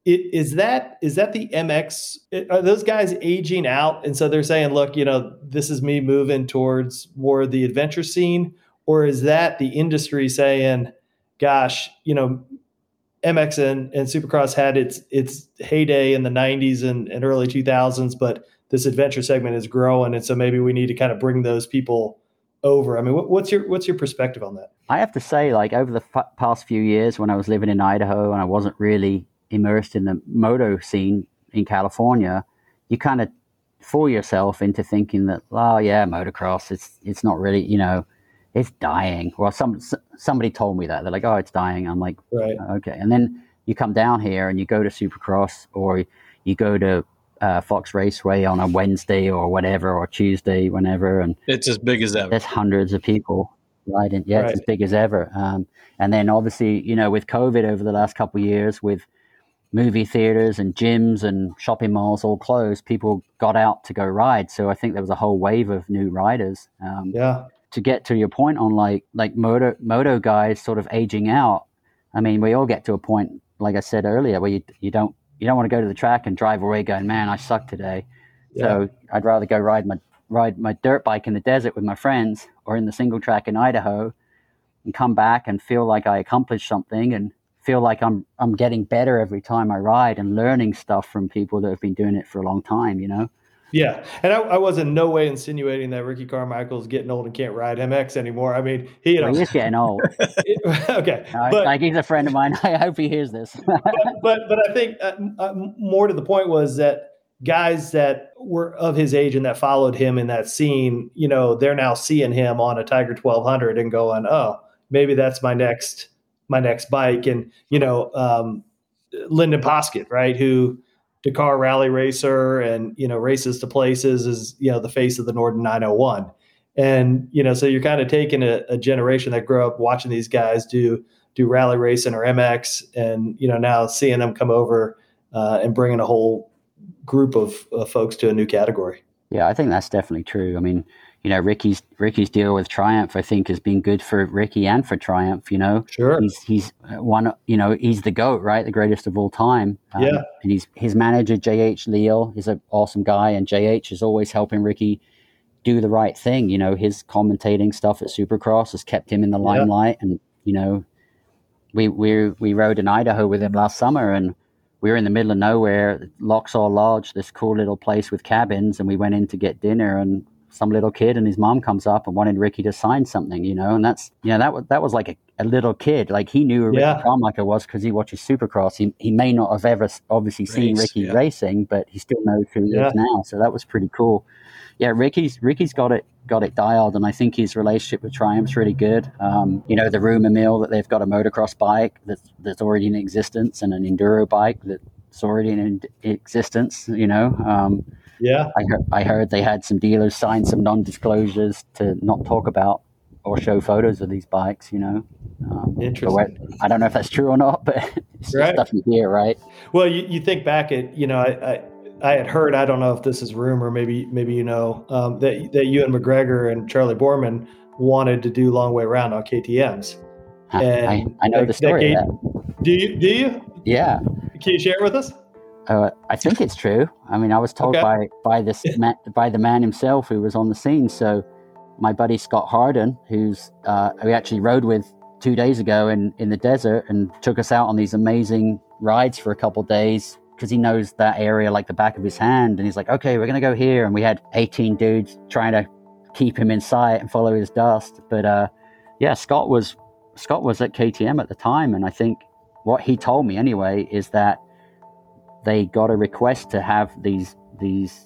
It, is that is that the MX? Are those guys aging out, and so they're saying, "Look, you know, this is me moving towards more of the adventure scene," or is that the industry saying, "Gosh, you know, MX and, and Supercross had its its heyday in the '90s and, and early 2000s, but this adventure segment is growing, and so maybe we need to kind of bring those people over. I mean, what, what's your what's your perspective on that? I have to say, like over the f- past few years, when I was living in Idaho and I wasn't really immersed in the moto scene in California, you kind of fool yourself into thinking that, oh yeah, motocross, it's it's not really, you know, it's dying. Well, some somebody told me that they're like, oh, it's dying. I'm like, right. okay. And then you come down here and you go to Supercross or you go to uh, Fox Raceway on a Wednesday or whatever or Tuesday, whenever, and it's as big as ever. There's hundreds of people riding. Yeah, right. it's as big as ever. Um, and then obviously, you know, with COVID over the last couple of years, with movie theaters and gyms and shopping malls all closed, people got out to go ride. So I think there was a whole wave of new riders. Um, yeah. To get to your point on like like moto moto guys sort of aging out. I mean, we all get to a point, like I said earlier, where you you don't you don't want to go to the track and drive away going, man, I suck today. Yeah. So I'd rather go ride my ride my dirt bike in the desert with my friends or in the single track in Idaho and come back and feel like I accomplished something and feel like I'm I'm getting better every time I ride and learning stuff from people that have been doing it for a long time, you know. Yeah, and I, I was in no way insinuating that Ricky Carmichael's getting old and can't ride MX anymore. I mean, he you know, well, he's getting old. okay, no, but, like he's a friend of mine. I hope he hears this. but, but, but I think uh, uh, more to the point was that guys that were of his age and that followed him in that scene, you know, they're now seeing him on a Tiger 1200 and going, "Oh, maybe that's my next my next bike." And you know, um, Lyndon Poskitt, right, who Dakar rally racer and you know races to places is you know the face of the Norden 901 and you know so you're kind of taking a, a, generation that grew up watching these guys do do rally racing or MX and you know now seeing them come over uh, and bringing a whole group of uh, folks to a new category. Yeah I think that's definitely true. I mean you know Ricky's Ricky's deal with Triumph I think has been good for Ricky and for Triumph you know? Sure. He's he's one you know he's the goat right? The greatest of all time. Um, yeah. and he's his manager JH Leal is an awesome guy and JH is always helping Ricky do the right thing you know? His commentating stuff at Supercross has kept him in the limelight yeah. and you know we we we rode in Idaho with him last summer and we were in the middle of nowhere, Lochsa Lodge, this cool little place with cabins, and we went in to get dinner, and some little kid and his mom comes up and wanted Ricky to sign something, you know, and that's you know that was that was like a, a little kid, like he knew who yeah. Ricky Carmichael was because he watches Supercross. He he may not have ever obviously seen Ricky yeah. racing, but he still knows who he yeah. is now. So that was pretty cool. Yeah, Ricky's Ricky's got it got it dialed, and I think his relationship with Triumph's really good. Um, you know, the rumor mill that they've got a motocross bike that's that's already in existence and an enduro bike that's already in existence. You know. Um, yeah. I heard, I heard they had some dealers sign some non disclosures to not talk about or show photos of these bikes, you know. Um, Interesting. I don't know if that's true or not, but it's right. stuff you hear, right? Well, you, you think back at, you know, I, I, I, had heard, I don't know if this is rumor, maybe, maybe, you know, um, that, that and McGregor and Charlie Boorman wanted to do long way around on KTMs. And I, I know the story. That, do you, do you? Yeah. Can you share it with us? Uh, I think it's true. I mean, I was told okay. by by this man, by the man himself who was on the scene. So, my buddy Scott Harden, who's uh, we actually rode with two days ago in in the desert, and took us out on these amazing rides for a couple days because he knows that area like the back of his hand. And he's like, "Okay, we're gonna go here." And we had 18 dudes trying to keep him in sight and follow his dust. But uh, yeah, Scott was Scott was at KTM at the time, and I think what he told me anyway is that they got a request to have these these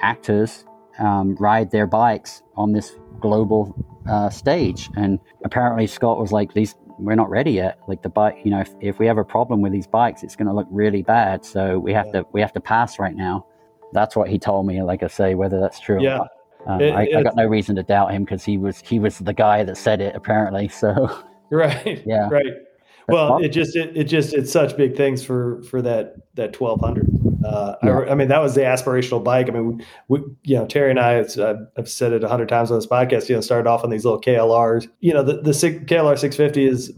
actors um, ride their bikes on this global uh, stage, and apparently Scott was like, "These we're not ready yet. Like the bike, you know, if, if we have a problem with these bikes, it's going to look really bad. So we have yeah. to we have to pass right now." That's what he told me. Like I say, whether that's true yeah. Um, it, I, I, got no reason to doubt him because he was he was the guy that said it apparently. So right, yeah, right well, it just it, it just it's such big things for for that that twelve hundred. Uh, yeah. I, I, mean, that was the aspirational bike. I mean, we, you know, Terry and I, I've said it a hundred times on this podcast. You know, started off on these little KLRs. You know, the the KLR six fifty is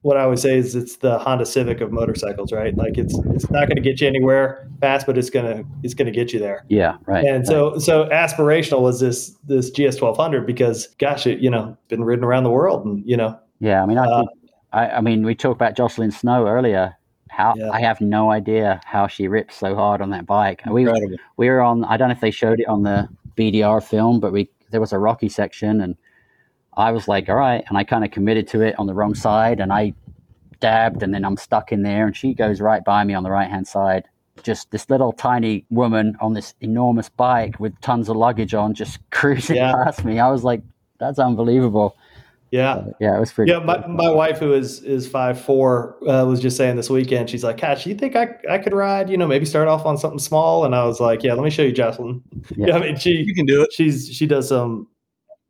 what I always say is it's the Honda Civic of motorcycles, right? Like it's it's not going to get you anywhere fast, but it's gonna it's gonna get you there. Yeah, right. And right. so so aspirational was this this GS twelve hundred because gosh, it you know been ridden around the world and you know yeah, I mean, I uh, think I, I mean, we talked about Jocelin Snow earlier. how Yeah. I have no idea how she rips so hard on that bike. We we were on. I don't know if they showed it on the BDR film, but we there was a rocky section, and I was like, all right, and I kind of committed to it on the wrong side, and I dabbed, and then I'm stuck in there, and she goes right by me on the right hand side. Just this little tiny woman on this enormous bike with tons of luggage on, just cruising Yeah. past me. I was like, that's unbelievable. Yeah. Yeah, it was pretty. Yeah, my, my wife who is is five four uh, was just saying this weekend. She's like, "Gosh, you think I I could ride? You know, maybe start off on something small." And I was like, "Yeah, let me show you, Jocelin." Yeah. Yeah, I mean, she You can do it. she's she does some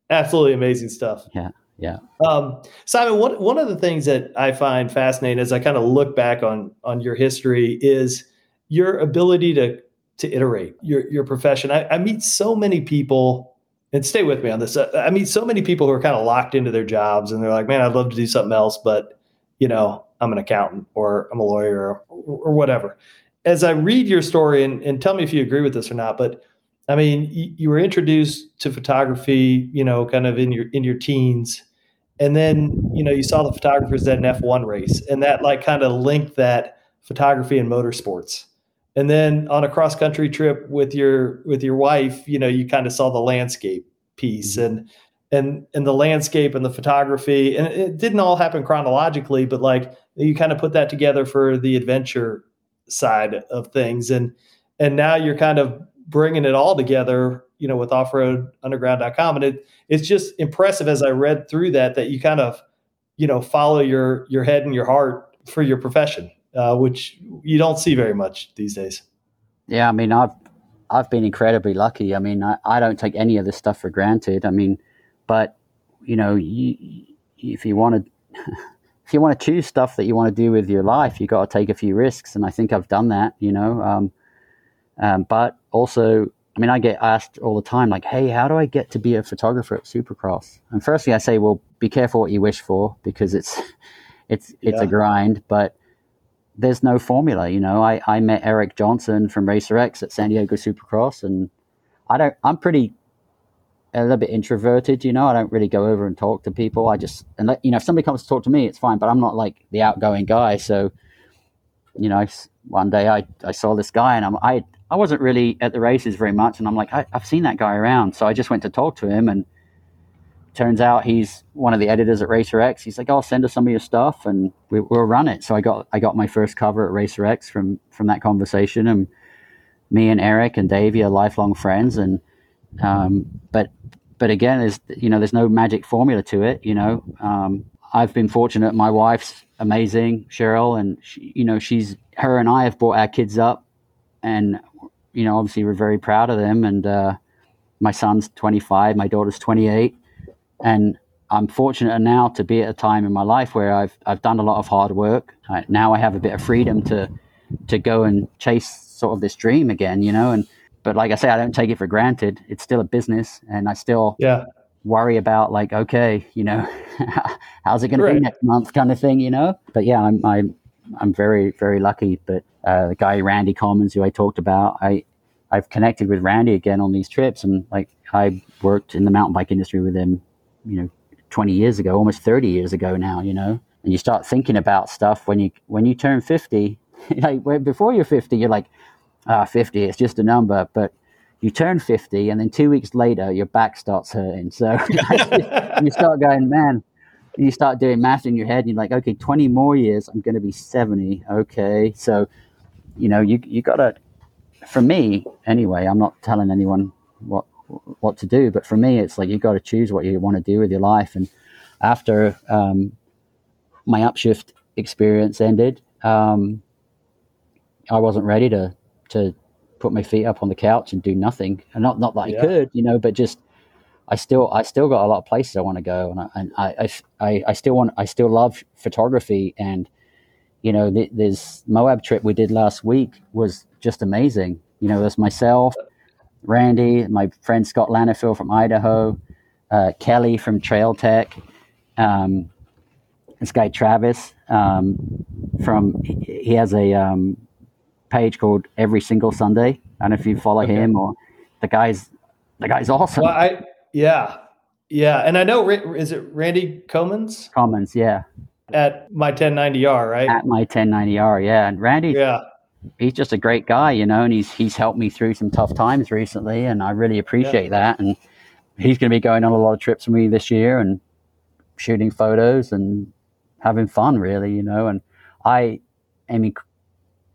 absolutely amazing stuff. Yeah, yeah. Um, Simon, one one of the things that I find fascinating as I kind of look back on on your history is your ability to to iterate your your profession. I, I meet so many people, and stay with me on this. Uh, I, I meet so many people who are kind of locked into their jobs, and they're like, "Man, I'd love to do something else, but you know, I'm an accountant or I'm a lawyer or, or whatever." As I read your story, and, and tell me if you agree with this or not, but I mean, you, you were introduced to photography, you know, kind of in your in your teens, and then you know you saw the photographers at an F1 race, and that like kind of linked that photography and motorsports. And then on a cross country trip with your with your wife, you know, you kind of saw the landscape piece mm-hmm. and and and the landscape and the photography, and it didn't all happen chronologically, but like you kind of put that together for the adventure side of things, and and now you're kind of bringing it all together, you know, with offroadunderground.com. And it, it's just impressive as I read through that, that you kind of, you know, follow your, your head and your heart for your profession, uh, which you don't see very much these days. Yeah, I mean, I've I've been incredibly lucky. I mean, I, I don't take any of this stuff for granted. I mean, but you know, you, if you want to if you want to choose stuff that you want to do with your life, you got to take a few risks, and I think I've done that. You know, um, um, but also, I mean, I get asked all the time, like, "Hey, how do I get to be a photographer at Supercross?" And firstly, I say, "Well, be careful what you wish for because it's it's it's Yeah. a grind." But there's no formula, you know. I, I met Eric Johnson from Racer X at San Diego Supercross, and I don't. I'm pretty a little bit introverted, you know. I don't really go over and talk to people. I just and let, you know if somebody comes to talk to me, it's fine. But I'm not like the outgoing guy. So, you know, one day I, I saw this guy and I'm, I I wasn't really at the races very much, and I'm like I, I've seen that guy around. So I just went to talk to him, and turns out he's one of the editors at Racer X. He's like, "Oh, send us some of your stuff, and we, we'll run it." So I got I got my first cover at Racer X from from that conversation, and me and Eric and Davey are lifelong friends, and um, but but again, there's you know there's no magic formula to it. You know, um, I've been fortunate. My wife's amazing, Cheryl, and she, you know she's her and I have brought our kids up, and you know obviously we're very proud of them. And uh, my son's 25, my daughter's 28, and I'm fortunate now to be at a time in my life where I've I've done a lot of hard work. I, now I have a bit of freedom to to go and chase sort of this dream again, you know. And but like I say, I don't take it for granted. It's still a business, and I still Yeah. worry about like, okay, you know, how's it going to be next month, kind of thing, you know. But yeah, I'm I'm I'm very very lucky. But uh, the guy Randy Commons, who I talked about, I I've connected with Randy again on these trips, and like I worked in the mountain bike industry with him, you know, 20 years ago, almost 30 years ago now, you know. And you start thinking about stuff when you when you turn 50, like before you're 50, you're like, ah, 50, it's just a number, but you turn 50 and then two weeks later your back starts hurting. So you start going man you start doing math in your head and you're like okay 20 more years i'm going to be 70 okay? So you know you you gotta for me anyway i'm not telling anyone what what to do. But for me it's like you got to choose what you want to do with your life. And after um, my upshift experience ended um, i wasn't ready to to put my feet up on the couch and do nothing. And not not that Yeah. i could you know but just I still I still got a lot of places I want to go, and I and I, I, I still want I still love photography, and you know th- this Moab trip we did last week was just amazing. You know, there's myself, Randy, my friend Scott Lanifield from Idaho, uh, Kelly from Trail Tech, um, this guy Travis um, from he has a um, page called Every Single Sunday. I don't know if you follow Okay. him or the guy's the guy's awesome. Well, I, yeah. Yeah. And I know is it Randy Comans? Commons, yeah. at my 1090R, right? At my 1090R, yeah. And Randy, yeah, he's just a great guy, you know, and he's he's helped me through some tough times recently, and I really appreciate yeah. that. And he's going to be going on a lot of trips with me this year and shooting photos and having fun, really, you know. And I, I mean,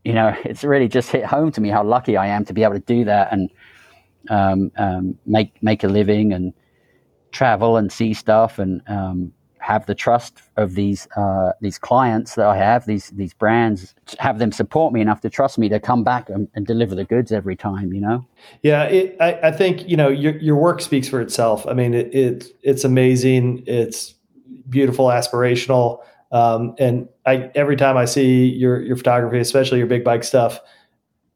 you know, it's really just hit home to me how lucky I am to be able to do that and um, um, make make a living and travel and see stuff and um, have the trust of these uh, these clients that I have, these these brands, have them support me enough to trust me to come back and, and deliver the goods every time. You know. Yeah, it, I, I think you know your your work speaks for itself. I mean, it, it it's amazing. It's beautiful, aspirational. Um, and I every time I see your your photography, especially your big bike stuff,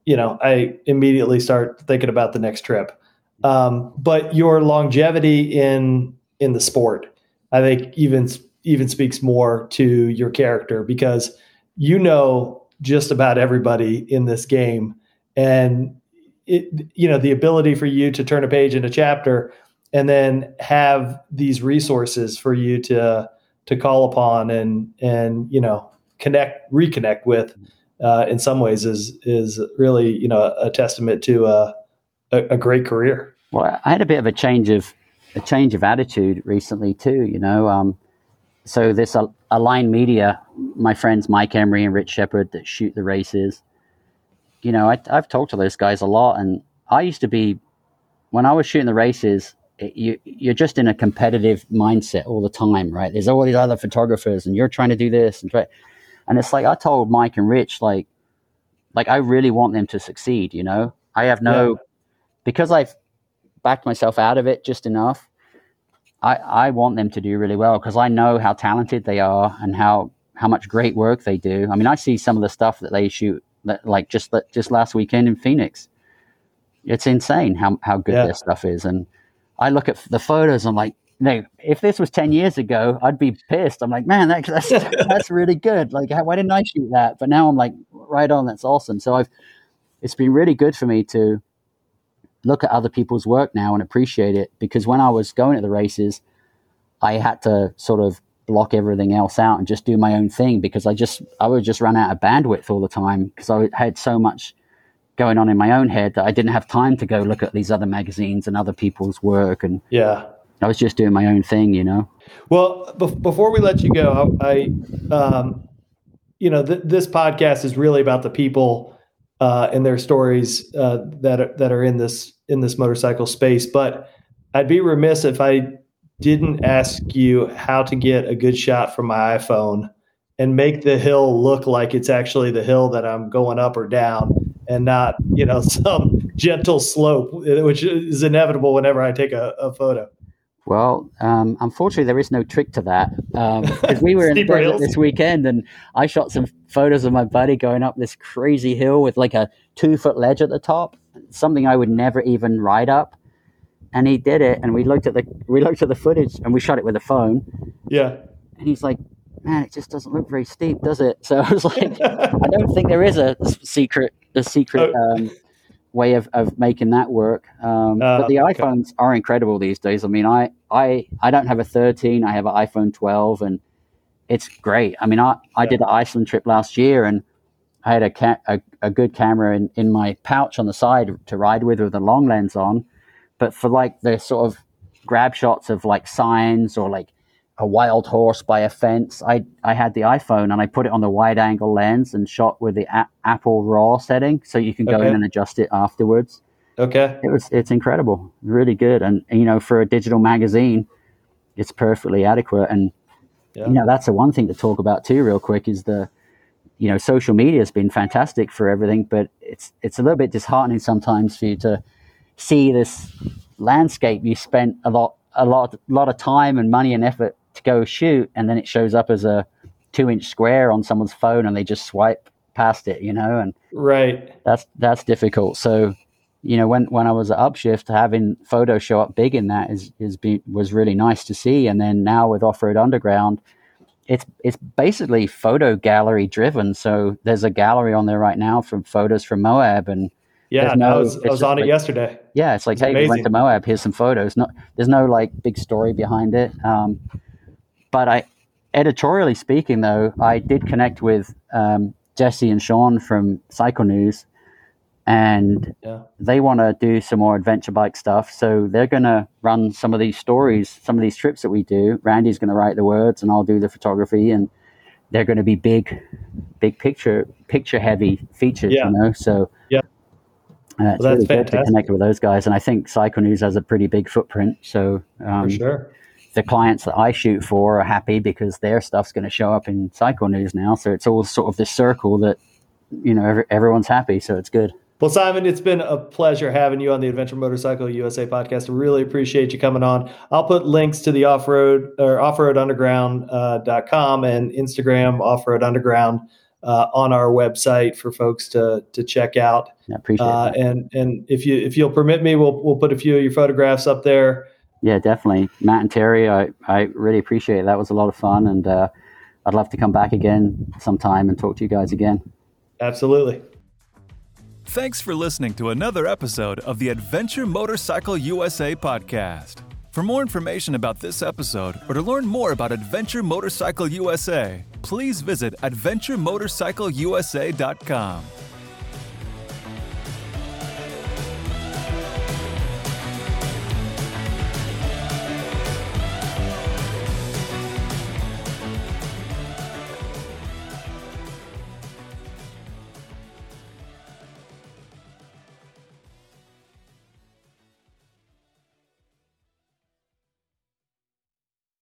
you know, I immediately start thinking about the next trip. Um, but your longevity in in the sport, I think, even even speaks more to your character because you know just about everybody in this game, and it you know the ability for you to turn a page in a chapter and then have these resources for you to to call upon and and you know connect reconnect with uh, in some ways is is really you know a, testament to a, a, a great career. Well, I had a bit of a change of a change of attitude recently too. You know, um, so this uh, Align Media, my friends Mike Emery and Rich Shepard that shoot the races. You know, I, I've talked to those guys a lot, and I used to be when I was shooting the races you you're just in a competitive mindset all the time, right? There's all these other photographers, and you're trying to do this and try. And it's like I told Mike and Rich, like, like I really want them to succeed. You know, I have no yeah. because I've backed myself out of it just enough. I I want them to do really well because I know how talented they are and how how much great work they do. I mean, I see some of the stuff that they shoot, that, like just just last weekend in Phoenix. It's insane how how good yeah. their stuff is, and I look at the photos. I'm like, no, if this was 10 years ago, I'd be pissed. I'm like, man, that, that's, that's really good. Like, why didn't I shoot that? But now I'm like, right on. That's awesome. So I've, it's been really good for me to look at other people's work now and appreciate it because when I was going to the races, I had to sort of block everything else out and just do my own thing because I just, I would just run out of bandwidth all the time because I had so much going on in my own head that I didn't have time to go look at these other magazines and other people's work. And yeah, I was just doing my own thing, you know. Well, be- before we let you go, I, um, you know, th- this podcast is really about the people uh, and their stories uh, that are, that are in this in this motorcycle space. But I'd be remiss if I didn't ask you how to get a good shot from my iPhone and make the hill look like it's actually the hill that I'm going up or down and not you know some gentle slope, which is inevitable whenever I take a, a photo. Well, um, unfortunately, there is no trick to that because um, we were in desert this weekend, and I shot some photos of my buddy going up this crazy hill with like a two foot ledge at the top, something I would never even ride up. And he did it, and we looked at the we looked at the footage, and we shot it with a phone. Yeah. And he's like, man, it just doesn't look very steep, does it? So I was like, I don't think there is a secret, a secret oh. um, way of, of making that work. Um, uh, but the okay. iPhones are incredible these days. I mean, I, I, I don't have a 13, I have an iPhone 12, and it's great. I mean, I, I yeah. did an Iceland trip last year, and I had a, ca- a, a good camera in, in my pouch on the side to ride with with a long lens on. But for like the sort of grab shots of like signs or like a wild horse by a fence. I I had the iPhone and I put it on the wide angle lens and shot with the a- Apple RAW setting, so you can go okay. in and adjust it afterwards. Okay, it was it's incredible, really good, and you know for a digital magazine, it's perfectly adequate. And yeah. you know that's the one thing to talk about too, real quick, is the you know social media has been fantastic for everything, but it's it's a little bit disheartening sometimes for you to see this landscape you spent a lot a lot a lot of time and money and effort to go shoot, and then it shows up as a two inch square on someone's phone, and they just swipe past it, you know, and right. That's that's difficult. So, you know, when when I was at Upshift, having photos show up big in that is is be, was really nice to see. And then now with Off Road Underground, it's it's basically photo gallery driven. So there's a gallery on there right now from photos from Moab and. Yeah, no, I was, I was on like, it yesterday. Yeah, it's like, it's hey, amazing. we went to Moab. Here's some photos. No, there's no like big story behind it. Um, but I, editorially speaking, though, I did connect with um, Jesse and Sean from Cycle News, and Yeah. they want to do some more adventure bike stuff. So they're going to run some of these stories, some of these trips that we do. Randy's going to write the words, and I'll do the photography, and they're going to be big, big picture, picture heavy features. Yeah. You know, so Yeah. Uh, it's Well, that's really good to connect with those guys, and I think Cycle News has a pretty big footprint. So um, For sure. The clients that I shoot for are happy because their stuff's going to show up in Cycle News now. So it's all sort of this circle that you know every, everyone's happy. So it's good. Well, Simon, it's been a pleasure having you on the Adventure Motorcycle USA podcast. I really appreciate you coming on. I'll put links to the off road or offroadunderground.com uh, dot com and Instagram offroad underground uh, on our website for folks to to check out. I appreciate Uh, and and if you if you'll permit me, we'll we'll put a few of your photographs up there. Yeah, definitely. Matt and Terry, I, I really appreciate it. That was a lot of fun, and uh, I'd love to come back again sometime and talk to you guys again. Absolutely. Thanks for listening to another episode of the Adventure Motorcycle USA podcast. For more information about this episode or to learn more about Adventure Motorcycle USA, please visit adventuremotorcycleusa.com.